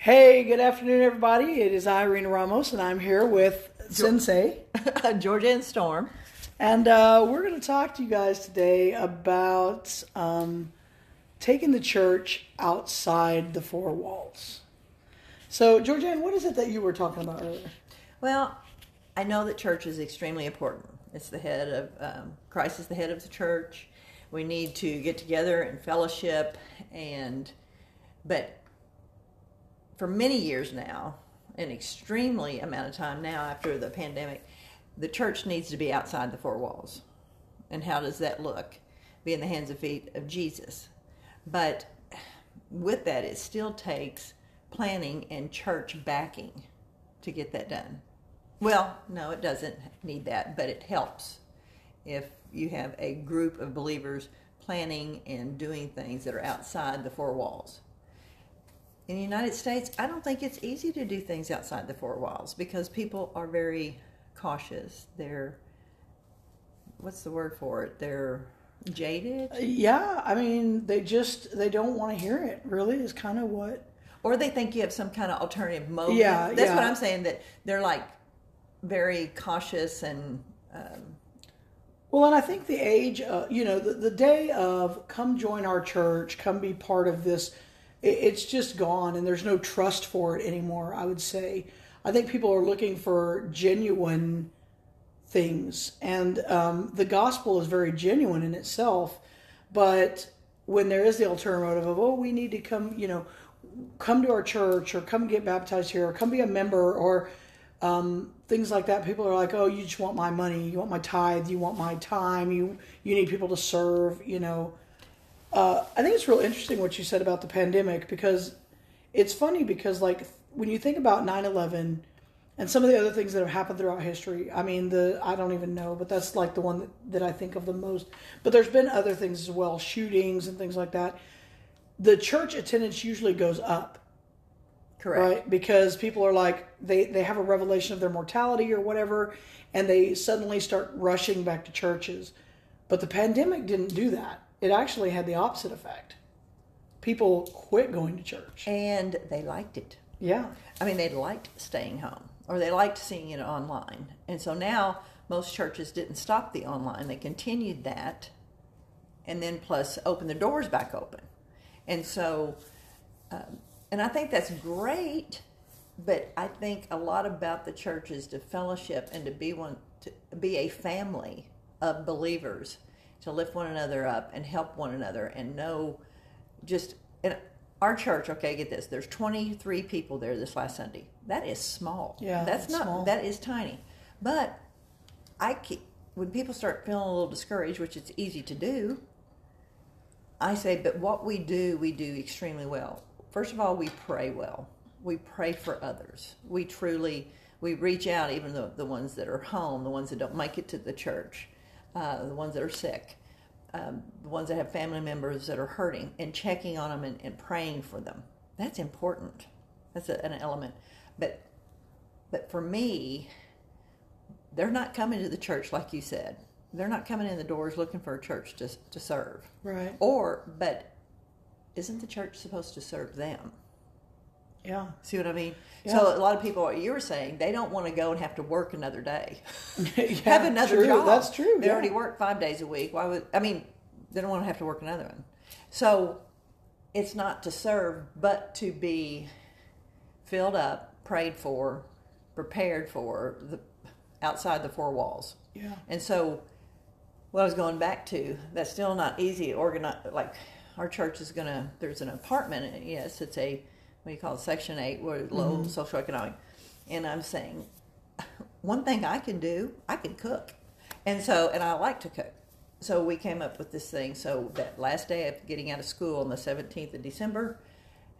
Hey, good afternoon, everybody. It is Irene Ramos, and I'm here with Sensei. Georgia and Storm. And uh, we're going to talk to you guys today about um, taking the church outside the four walls. So, Georgianne, what is it that you were talking about earlier? Well, I know that church is extremely important. It's the head of, um, Christ is the head of the church. We need to get together and fellowship, and, but for many years now, an extremely amount of time now after the pandemic, the church needs to be outside the four walls. And how does that look? Be in the hands and feet of Jesus. But with that, it still takes planning and church backing to get that done. Well, no, it doesn't need that, but it helps if you have a group of believers planning and doing things that are outside the four walls. In the United States, I don't think it's easy to do things outside the four walls because people are very cautious. They're, what's the word for it? They're jaded. Yeah, I mean, they just they don't want to hear it. Really, is kind of what. Or they think you have some kind of alternative motive. Yeah, That's what. I'm saying, that they're like very cautious and. Um, Well, and I think the age, uh, you know, the, the day of come join our church, come be part of this, it's just gone, and there's no trust for it anymore. I would say, I think people are looking for genuine things, and um, the gospel is very genuine in itself. But when there is the alternative of, oh, we need to come, you know, come to our church or come get baptized here or come be a member or um, things like that. People are like, "Oh, you just want my money, you want my tithe, you want my time, you you need people to serve." You know, uh, I think it's real interesting what you said about the pandemic because it's funny because like when you think about 9-11 and some of the other things that have happened throughout history i mean the i don't even know but that's like the one that, that i think of the most. But there's been other things as well shootings and things like that. The church attendance usually goes up. Correct. right? Because people are like they they have a revelation of their mortality or whatever and they suddenly start rushing back to churches. But the pandemic didn't do that it actually had the opposite effect people quit going to church And they liked it. yeah I mean, they liked staying home or they liked seeing it online. And so now most churches didn't stop the online, they continued that and then plus open the doors back open. And so, um, and I think that's great, but I think a lot about the church is to fellowship and to be one, to be a family of believers, to lift one another up and help one another and know just in our church okay get this there's 23 people there this last sunday. That is small. Yeah, that's not small. that is tiny. But i keep when people start feeling a little discouraged which it's easy to do i say but what we do we do extremely well. First of all we pray well. We pray for others. We truly we reach out even the, the ones that are home the ones that don't make it to the church uh, the ones that are sick um, the ones that have family members that are hurting and checking on them and, and praying for them. That's important. That's a, an element. But but for me, they're not coming to the church like you said. They're not coming in the doors looking for a church to to serve. right Or but isn't the church supposed to serve them? Yeah See what I mean? Yeah. So a lot of people, what you were saying, they don't want to go and have to work another day. Yeah, have another true. job. that's true They yeah. already work five days a week. Why would I mean? They don't want to have to work another one. So it's not to serve, but to be filled up, prayed for, prepared for the outside the four walls. yeah And so, what I was going back to, that's still not easy. Organize like our church is gonna. There's an apartment. and Yes, it's a what do you call it, Section Eight, where low socioeconomic. And I'm saying, one thing I can do, I can cook, and so and I like to cook. So we came up with this thing. So that last day of getting out of school on the 17th of December,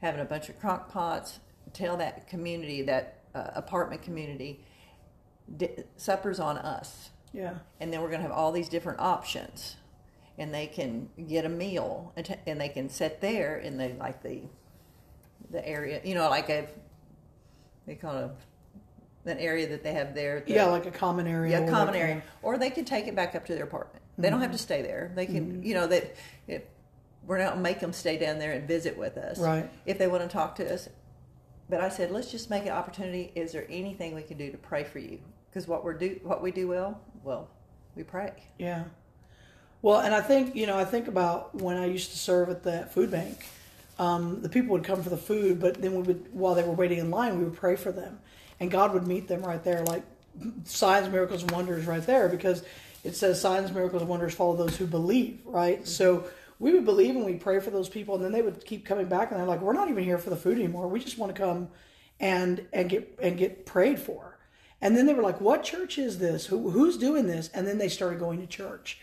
having a bunch of crock pots, tell that community, that uh, apartment community, di- suppers on us yeah and then we're going to have all these different options and they can get a meal and, t- and they can sit there in the like the the area you know like a they call it a, an area that they have there the- yeah like a common area yeah common area can- or they can take it back up to their apartment they don't have to mm-hmm. stay there they can mm-hmm. you know that we're not make them stay down there and visit with us Right. if they want to talk to us but I said, let's just make an opportunity. Is there anything we can do to pray for you? Because what we're do what we do well, well, we pray. Yeah. Well, and I think you know, I think about when I used to serve at the food bank. Um, the people would come for the food, but then we would, while they were waiting in line, we would pray for them, and God would meet them right there, like signs, miracles, and wonders, right there, because it says signs, miracles, and wonders follow those who believe, right? Mm-hmm. So we would believe and we'd pray for those people, and then they would keep coming back, and they're like, "We're not even here for the food anymore. We just want to come and and get and get prayed for." And then they were like, "What church is this? Who, who's doing this?" And then they started going to church.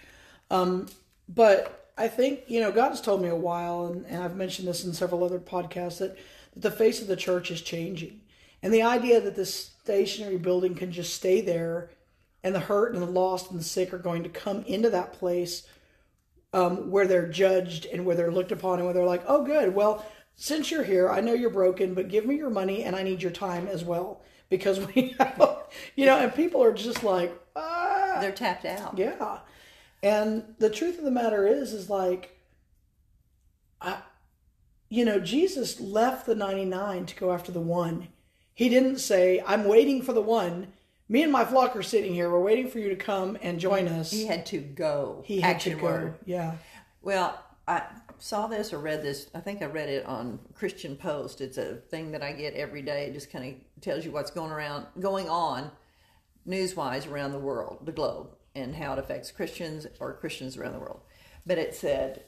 Um, but I think you know God has told me a while, and, and I've mentioned this in several other podcasts that, that the face of the church is changing, and the idea that this stationary building can just stay there, and the hurt and the lost and the sick are going to come into that place um, where they're judged and where they're looked upon, and where they're like, "Oh, good, well." Since you're here, I know you're broken, but give me your money and I need your time as well because we have, you know, and people are just like, ah. they're tapped out. Yeah. And the truth of the matter is, is like, I, you know, Jesus left the 99 to go after the one. He didn't say, I'm waiting for the one. Me and my flock are sitting here. We're waiting for you to come and join us. He had to go. He had Action to go. Word. Yeah. Well, I saw this or read this. I think I read it on Christian Post. It's a thing that I get every day. It just kind of tells you what's going around, going on, news wise around the world, the globe, and how it affects Christians or Christians around the world. But it said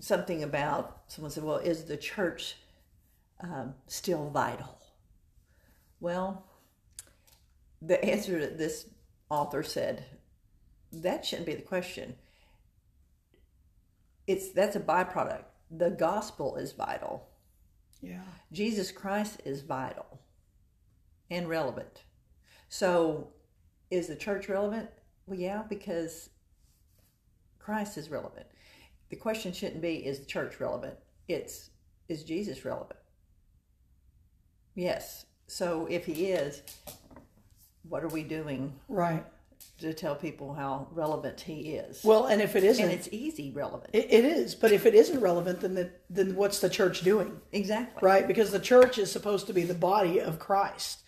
something about someone said, "Well, is the church um, still vital?" Well, the answer that this author said that shouldn't be the question it's that's a byproduct. The gospel is vital. Yeah. Jesus Christ is vital and relevant. So is the church relevant? Well, yeah, because Christ is relevant. The question shouldn't be is the church relevant? It's is Jesus relevant? Yes. So if he is, what are we doing? Right to tell people how relevant he is. Well, and if it isn't, and it's easy relevant. It, it is, but if it isn't relevant, then the, then what's the church doing? Exactly. Right, because the church is supposed to be the body of Christ.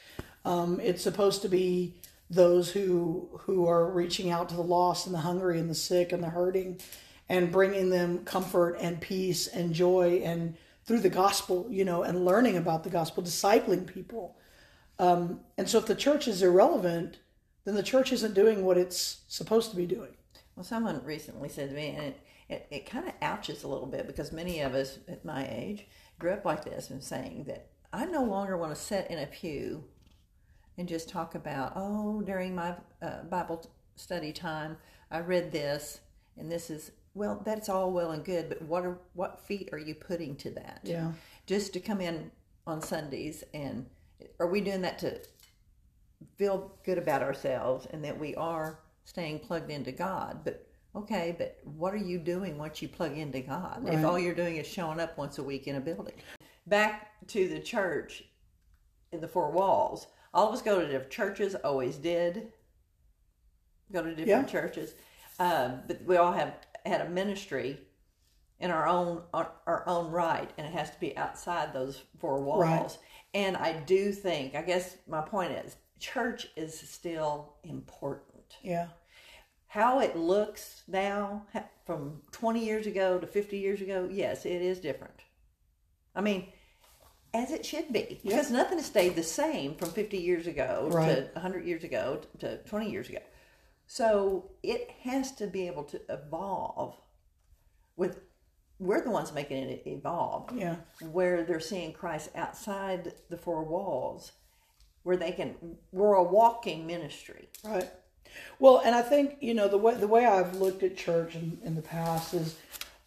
Um, it's supposed to be those who who are reaching out to the lost and the hungry and the sick and the hurting, and bringing them comfort and peace and joy and through the gospel, you know, and learning about the gospel, discipling people. Um, and so, if the church is irrelevant then the church isn't doing what it's supposed to be doing. Well, someone recently said to me, and it, it, it kind of ouches a little bit because many of us at my age grew up like this and saying that I no longer want to sit in a pew and just talk about, oh, during my uh, Bible study time, I read this, and this is well, that's all well and good, but what are what feet are you putting to that? Yeah, just to come in on Sundays and are we doing that to feel good about ourselves and that we are staying plugged into God. But okay, but what are you doing once you plug into God? Right. If all you're doing is showing up once a week in a building. Back to the church in the four walls. All of us go to different churches, always did. Go to different yeah. churches. Um, but we all have had a ministry in our own our, our, own right, and it has to be outside those four walls. Right. And I do think, I guess my point is, church is still important. Yeah. How it looks now from 20 years ago to 50 years ago, yes, it is different. I mean, as it should be, yeah. because nothing has stayed the same from 50 years ago right. to 100 years ago to 20 years ago. So it has to be able to evolve with we're the ones making it evolve. Yeah. Where they're seeing Christ outside the four walls where they can we're a walking ministry right well and i think you know the way the way i've looked at church in, in the past is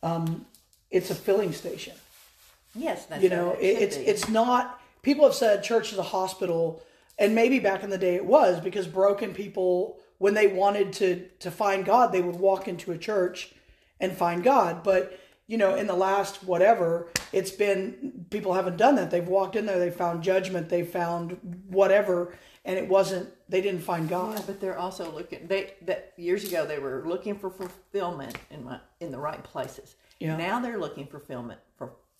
um, it's a filling station yes that's you know it, it's be. it's not people have said church is a hospital and maybe back in the day it was because broken people when they wanted to to find god they would walk into a church and find god but you know, in the last whatever, it's been people haven't done that. They've walked in there, they found judgment, they found whatever, and it wasn't. They didn't find God. Yeah, but they're also looking. They that years ago they were looking for fulfillment in my in the right places. Yeah. Now they're looking for fulfillment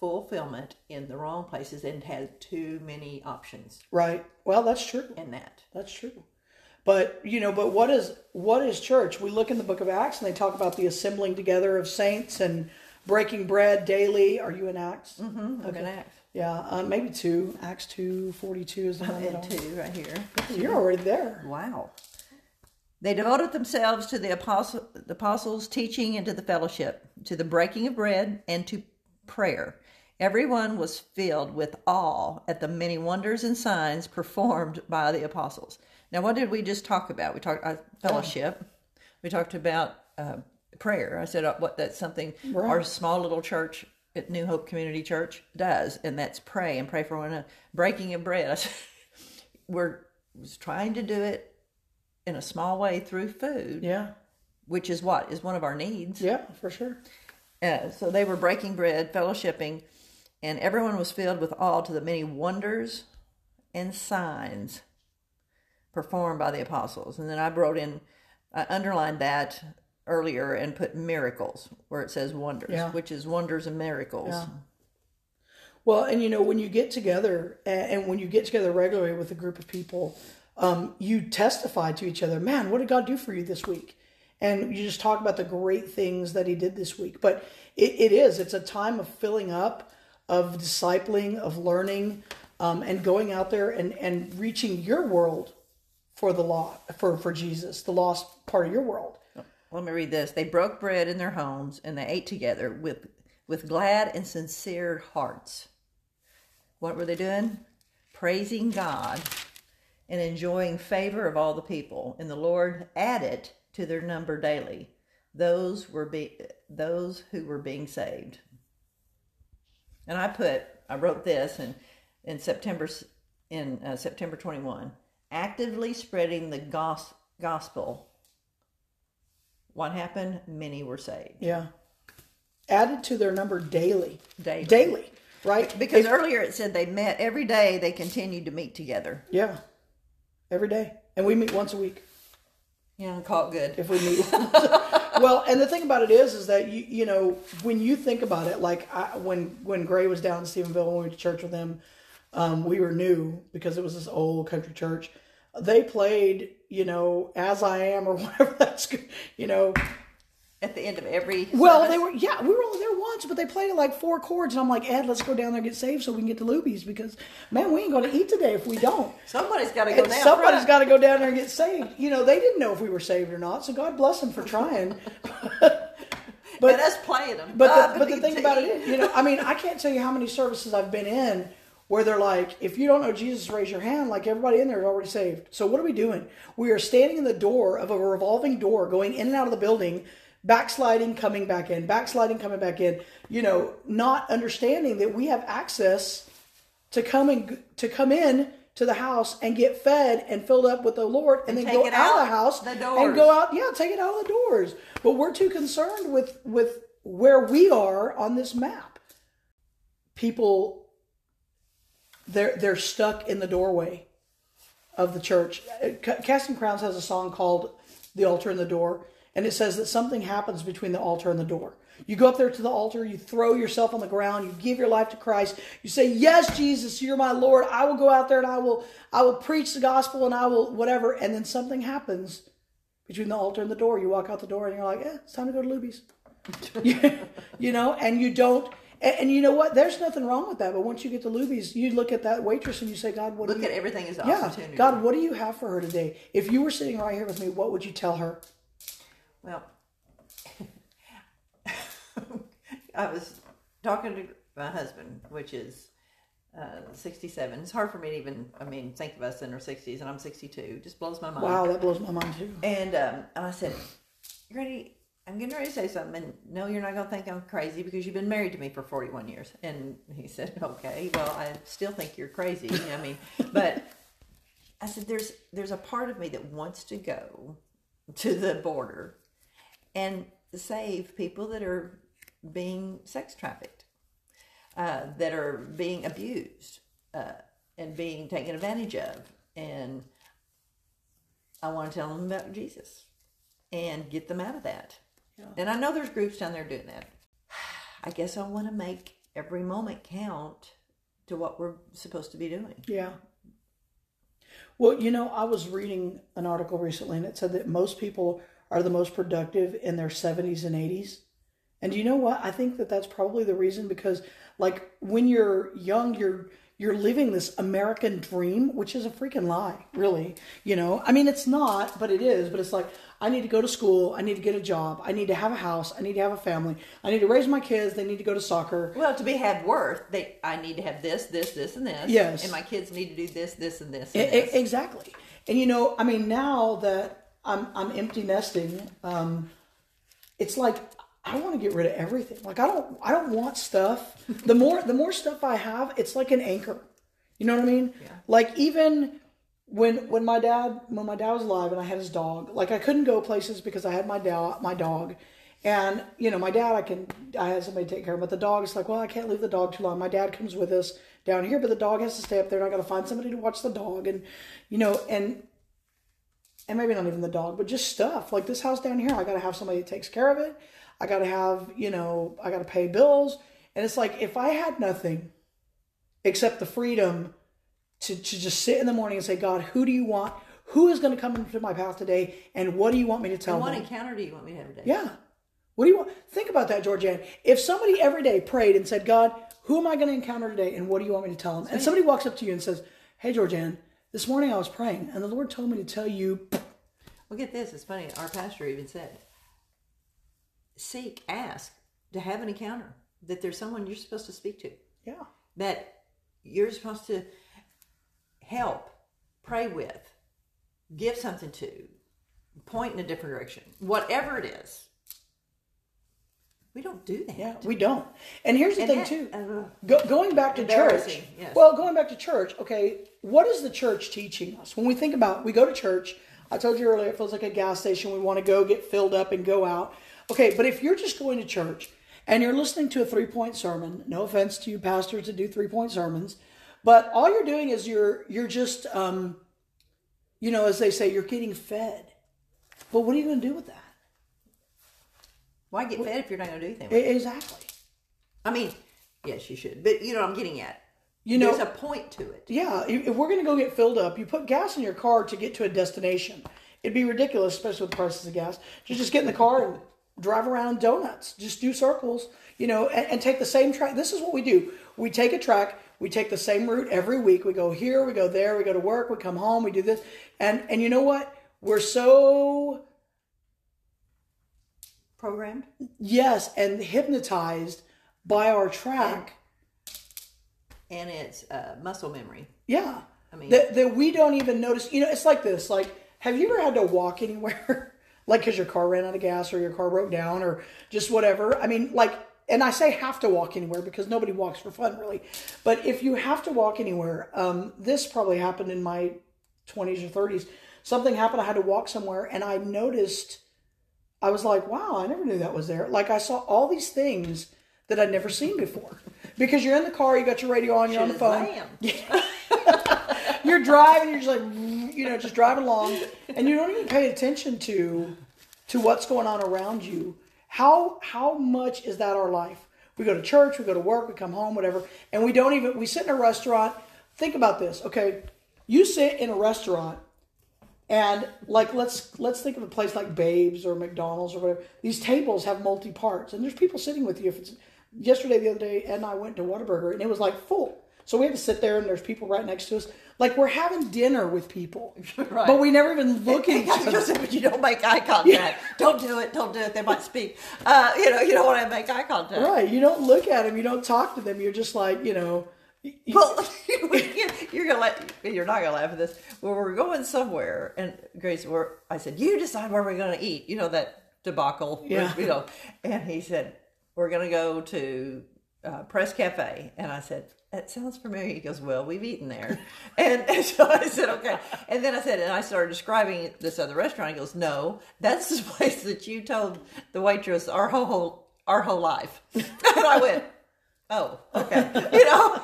fulfillment in the wrong places and had too many options Right. Well, that's true. in that. That's true. But you know, but what is what is church? We look in the book of Acts and they talk about the assembling together of saints and breaking bread daily. Are you in Acts? Mm-hmm. Okay. In Acts. Yeah, uh, maybe two. Acts two forty two is the one. that And I'll- two right here. You're already there. Wow. They devoted themselves to the, apostle, the apostles' teaching and to the fellowship, to the breaking of bread, and to prayer. Everyone was filled with awe at the many wonders and signs performed by the apostles. Now, what did we just talk about? We talked uh, fellowship. We talked about uh, prayer. I said uh, what that's something Right. our small little church at New Hope Community Church does, and that's pray and pray for one another. Breaking of bread. Said, we're was trying to do it in a small way through food, Yeah, which is what is one of our needs. yeah, for sure. Uh, so they were breaking bread, fellowshipping, and everyone was filled with awe to the many wonders and signs performed by the apostles. And then I wrote in, I underlined that earlier and put miracles where it says wonders, Yeah. which is wonders and miracles. Yeah. Well, and you know, when you get together and when you get together regularly with a group of people, um, you testify to each other, man, what did God do for you this week? And you just talk about the great things that He did this week. But it, it is, it's a time of filling up, of discipling, of learning, um, and going out there and, and reaching your world for the law, for, for Jesus, the lost part of your world. Let me read this. They broke bread in their homes and they ate together with with glad and sincere hearts. What were they doing? Praising God and enjoying favor of all the people. And the Lord added to their number daily those were be those who were being saved. And I put I wrote this in in September in uh, September 21 actively spreading the gos- gospel what happened? Many were saved. Yeah. Added to their number daily. Daily. Daily, right? Because If- earlier it said they met every day, they continued to meet together. Yeah. Every day. And we meet once a week Yeah, call it good. if we meet. well, and the thing about it is, is that you you know when you think about it, like I, when when Gray was down in Stephenville when we went to church with him, um, we were new because it was this old country church. They played, you know, "As I Am" or whatever that's, good, you know. At the end of every Well, service. they were yeah, we were only but they played it like four chords, and I'm like, Ed, let's go down there and get saved so we can get to Luby's because man, we ain't going to eat today if we don't. somebody's got to go And down. somebody's got to go down there and get saved. You know, they didn't know if we were saved or not, so God bless them for trying. but and us playing them. but the, but the thing about it is, you know, I mean, I can't tell you how many services I've been in where they're like, if you don't know Jesus, raise your hand. Like everybody in there is already saved. So what are we doing? We are standing in the door of a revolving door, going in and out of the building, backsliding, coming back in, backsliding, coming back in. You know, not understanding that we have access to come and to come in to the house and get fed and filled up with the Lord, and, then go it out of the house the and go out. Yeah, take it out of the doors. But we're too concerned with with where we are on this map. People, they're they're stuck in the doorway of the church. Ca- Casting Crowns has a song called "The Altar and the Door," and it says that something happens between the altar and the door. You go up there to the altar, you throw yourself on the ground, you give your life to Christ. You say, "Yes, Jesus, you're my Lord. I will go out there and I will I will preach the gospel and I will whatever." And then something happens between the altar and the door. You walk out the door and you're like, "Yeah, it's time to go to Luby's." you, know, and you don't. And, and you know what? There's nothing wrong with that. But once you get to Luby's, you look at that waitress and you say, "God, what Look do you, at everything as yeah, opportunity. God, what do you have for her today? If you were sitting right here with me, what would you tell her? Well, I was talking to my husband, which is uh, 67. It's hard for me to even, I mean, think of us in our 60s, and I'm 62. It Just blows my mind. Wow, that blows my mind too. And um, and I said, "You ready? I'm getting ready to say something. And no, you're not going to think I'm crazy because you've been married to me for 41 years." And he said, "Okay, well, I still think you're crazy. I mean, but." I said, "There's there's a part of me that wants to go to the border and save people that are being sex trafficked, uh, that are being abused, uh, and being taken advantage of, and I want to tell them about Jesus and get them out of that. And I know there's groups down there doing that. I guess I want to make every moment count to what we're supposed to be doing. Yeah. Well, you know, I was reading an article recently and it said that most people are the most productive in their 70s and 80s. And do you know what? I think that that's probably the reason because like when you're young, you're you're living this American dream, which is a freaking lie, really. You know, I mean, it's not, but it is. But it's like, I need to go to school. I need to get a job. I need to have a house. I need to have a family. I need to raise my kids. They need to go to soccer. Well, to be have worth, they I need to have this, this, this, and this. Yes. And my kids need to do this, this, and this. And e- this. exactly. And you know, I mean, now that I'm I'm empty nesting, um, it's like I want to get rid of everything. Like I don't I don't want stuff. The more the more stuff I have, it's like an anchor. You know what I mean? Yeah. Like even when when my dad when my dad was alive and I had his dog, like I couldn't go places because I had my dog my dog. And you know, my dad, I can, I had somebody take care of him, but the dog is like, well, I can't leave the dog too long. My dad comes with us down here, but the dog has to stay up there. And I got to find somebody to watch the dog, and you know, and and maybe not even the dog, but just stuff like this house down here. I got to have somebody that takes care of it. I got to have, you know, I got to pay bills, and it's like if I had nothing except the freedom to to just sit in the morning and say, God, who do you want? Who is going to come into my path today, and what do you want me to tell and what them? encounter do you want me to have today? Yeah. What do you want? Think about that, Georgianne. If somebody every day prayed and said, God, who am I going to encounter today and what do you want me to tell them? And somebody walks up to you and says, Hey, Georgianne, this morning I was praying and the Lord told me to tell you, Well, get this. It's funny. Our pastor even said, seek, ask to have an encounter. That there's someone you're supposed to speak to. yeah, That you're supposed to help, pray with, give something to, point in a different direction. Whatever it is. We don't do that. yeah, we don't. And here's the And thing, that- too. uh, Go, going back to church. Yes. Well, going back to church, okay, what is the church teaching us? When we think about, we go to church, I told you earlier, it feels like a gas station. We want to go get filled up and go out. Okay, but if you're just going to church and you're listening to a three point sermon, no offense to you pastors that do three point sermons, but all you're doing is you're you're just um, you know, as they say, you're getting fed. But what are you going to do with that? Why get fed if you're not going to do anything? with it? Exactly. I mean, yes, you should. But you know what I'm getting at. You know, There's a point to it. Yeah, if if we're going to go get filled up, you put gas in your car to get to a destination. It'd be ridiculous, especially with the prices of gas, to just get in the car and drive around donuts. Just do circles, you know, and, and take the same track. This is what we do. We take a track. We take the same route every week. We go here, we go there, we go to work, we come home, we do this, and and you know what? We're so Programmed. yes, and hypnotized by our track. And it's uh, muscle memory. Yeah. I mean- that, that we don't even notice. You know, it's like this. Like, have you ever had to walk anywhere? like, because your car ran out of gas or your car broke down or just whatever? I mean, like, and I say have to walk anywhere because nobody walks for fun, really. But if you have to walk anywhere, um, this probably happened in my 20s or 30s. Something happened. I had to walk somewhere and I noticed, I was like, wow, I never knew that was there. Like, I saw all these things that I'd never seen before. Because you're in the car, you got your radio on, you're on the phone you're driving, you're just like, you know, just driving along, and you don't even pay attention to to what's going on around you. How how much is that our life? We go to church, we go to work, we come home, whatever, and we don't even we sit in a restaurant. Think about this, okay? You sit in a restaurant and like let's let's think of a place like Babes or McDonald's or whatever. These tables have multi parts, and there's people sitting with you. If it's yesterday, the other day, Ed and I went to Whataburger, and it was like full. So we had to sit there, and there's people right next to us. Like we're having dinner with people, Right. but we never even look at each I was gonna other. but you don't make eye contact. Don't do it. Don't do it. They might speak. Uh, you know, you don't want to make eye contact. Right? You don't look at them. You don't talk to them. You're just like you know. Well, you're gonna let you're not gonna laugh at this. Well, we're going somewhere, and Grace, we're, I said, you decide where we're gonna eat. You know that debacle. Yeah. You know, and he said, we're gonna go to uh, Press Cafe, and I said. That sounds familiar. He goes, Well, we've eaten there. And, and so I said, Okay. And then I said, and I started describing this other restaurant. He goes, No, that's the place that you told the waitress our whole, whole our whole life. And I went, oh, okay. You know?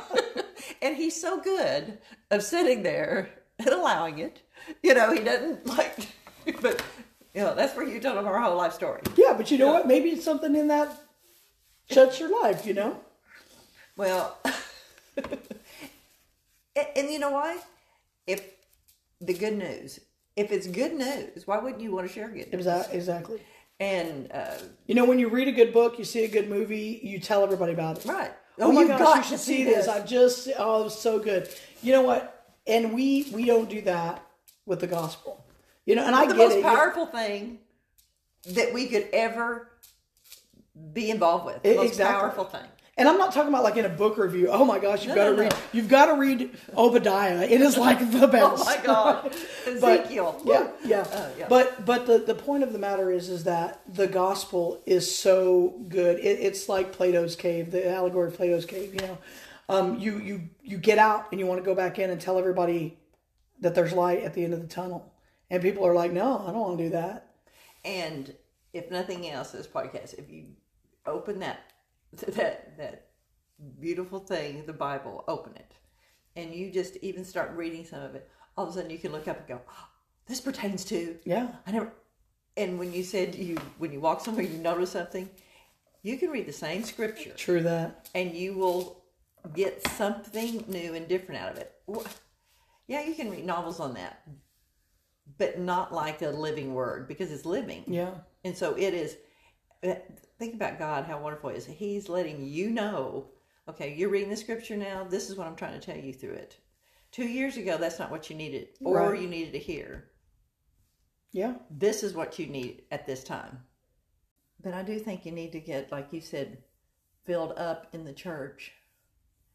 And he's so good of sitting there and allowing it. You know, he doesn't like, but, you know, that's where you tell him our whole life story. Yeah, but you know what? Maybe it's something in that shuts your life. You know. Well, and, and you know why? If the good news, if it's good news, why wouldn't you want to share good news? Exactly. Exactly. And uh, You know, when you read a good book, you see a good movie, you tell everybody about it. right. Oh, oh, my you've gosh, got you should see this. I've just oh, it was so good. You know what? And we we don't do that with the gospel. You know, and I the get most it. powerful thing that we could ever be involved with. The E- most exactly. powerful thing. And I'm not talking about like in a book review. Oh my gosh, you've No, got to no, read. no. You've got to read Obadiah. It is like the best. Oh my God. But- Ezekiel. yeah, yeah. Uh, yeah. But but the the point of the matter is is that the gospel is so good. It, it's like Plato's cave, the allegory of Plato's cave. You know, um, you you you get out and you want to go back in and tell everybody that there's light at the end of the tunnel, and people are like, no, I don't want to do that. And if nothing else, this podcast, if you open that that that beautiful thing, the Bible, open it, and you just even start reading some of it, all of a sudden you can look up and go, oh, "This pertains to." Yeah, I never. And when you said you when you walk somewhere, you notice something, you can read the same scripture true that. and you will get something new and different out of it. Yeah, you can read novels on that, but not like a living word because it's living. Yeah, And so it is. Think about God, how wonderful it is. He's letting you know, okay, you're reading the scripture now. This is what I'm trying to tell you through it. Two years ago, that's not what you needed, or Right. you needed to hear. yeah, This is what you need at this time. But I do think you need to get, like you said, filled up in the church.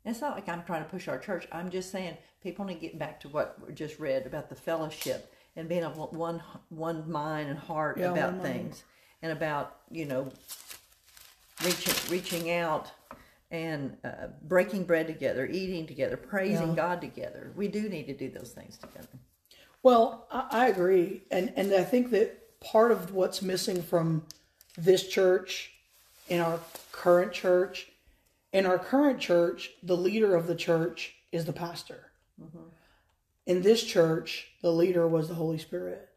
And it's not like I'm trying to push our church. I'm just saying people need to get back to what we just read about the fellowship and being of one one mind and heart Yeah, about things. mind. And about you know reaching reaching out and uh, breaking bread together, eating together, praising Yeah. God together. We do need to do those things together. Well, I, I agree, and and I think that part of what's missing from this church, in our current church, in our current church, the leader of the church is the pastor. In this church, the leader was the Holy Spirit.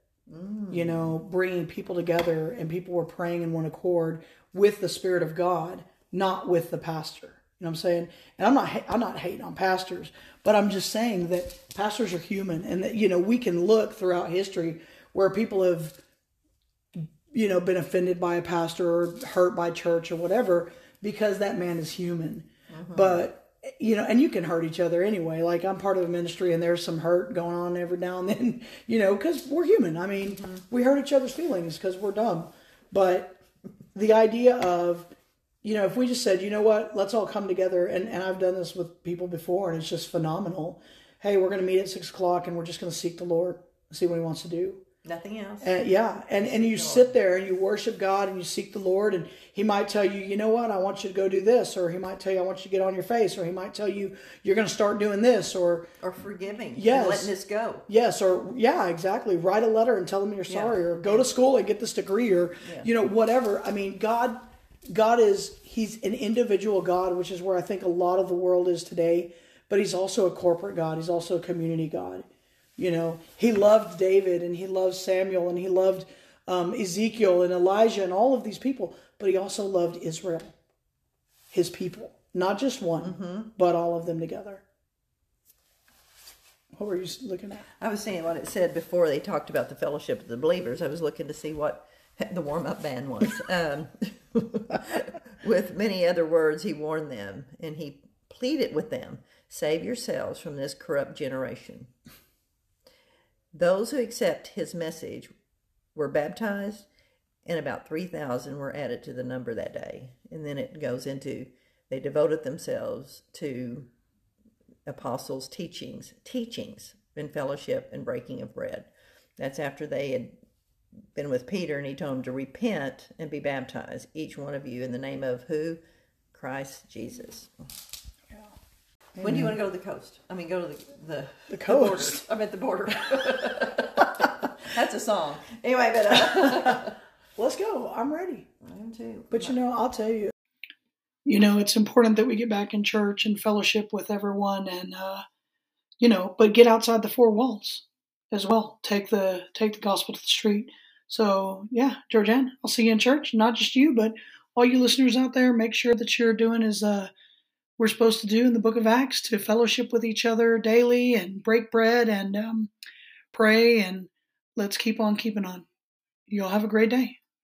You know, bringing people together, and people were praying in one accord with the Spirit of God, not with the pastor. You know what I'm saying? And I'm not I'm not hating on pastors, but I'm just saying that pastors are human, and that you know we can look throughout history where people have you know been offended by a pastor or hurt by church or whatever because that man is human. Mm-hmm. But you know, and you can hurt each other anyway. Like I'm part of a ministry, and there's some hurt going on every now and then. You know, because we're human. I mean, mm-hmm. we hurt each other's feelings because we're dumb. But the idea of you know, if we just said, you know what, let's all come together, and, and I've done this with people before, and it's just phenomenal. Hey, we're going to meet at six o'clock, and we're just going to seek the Lord, see what He wants to do. Nothing else. Uh, yeah, and and you sit there and you worship God and you seek the Lord, and He might tell you, you know what, I want you to go do this, or He might tell you, I want you to get on your face, or He might tell you, you're going to start doing this, or or forgiving. and Yes. letting this go. yes, or yeah, exactly. Write a letter and tell them you're sorry, or go to school and get this degree, or Yeah. you know whatever. I mean, God, God is He's an individual God, which is where I think a lot of the world is today. But He's also a corporate God. He's also a community God. You know, He loved David and He loved Samuel and He loved um, Ezekiel and Elijah and all of these people. But He also loved Israel, His people, not just one, but all of them together. What were you looking at? I was seeing what it said before they talked about the fellowship of the believers. I was looking to see what the warm up band was. Um, with many other words, he warned them and he pleaded with them save yourselves from this corrupt generation. Those who accept his message were baptized, and about 3,000 were added to the number that day. And then it goes into they devoted themselves to apostles' teachings, teachings and fellowship and breaking of bread. That's after they had been with Peter and he told them to repent and be baptized, each one of you, in the name of who? Christ Jesus. When do you want to go to the coast? I mean, go to the the, The border. coast. I'm at the border. That's a song. Anyway, but uh, Let's go. I'm ready. I am too. But you know, I'll tell you. You know, it's important that we get back in church and fellowship with everyone, and uh, you know, but get outside the four walls as well. Take the take the gospel to the street. So yeah, Georgianne, I'll see you in church. Not just you, but all you listeners out there. Make sure that you're doing is uh, we're supposed to do in the book of Acts to fellowship with each other daily and break bread and um, pray. And let's keep on keeping on. You all have a great day.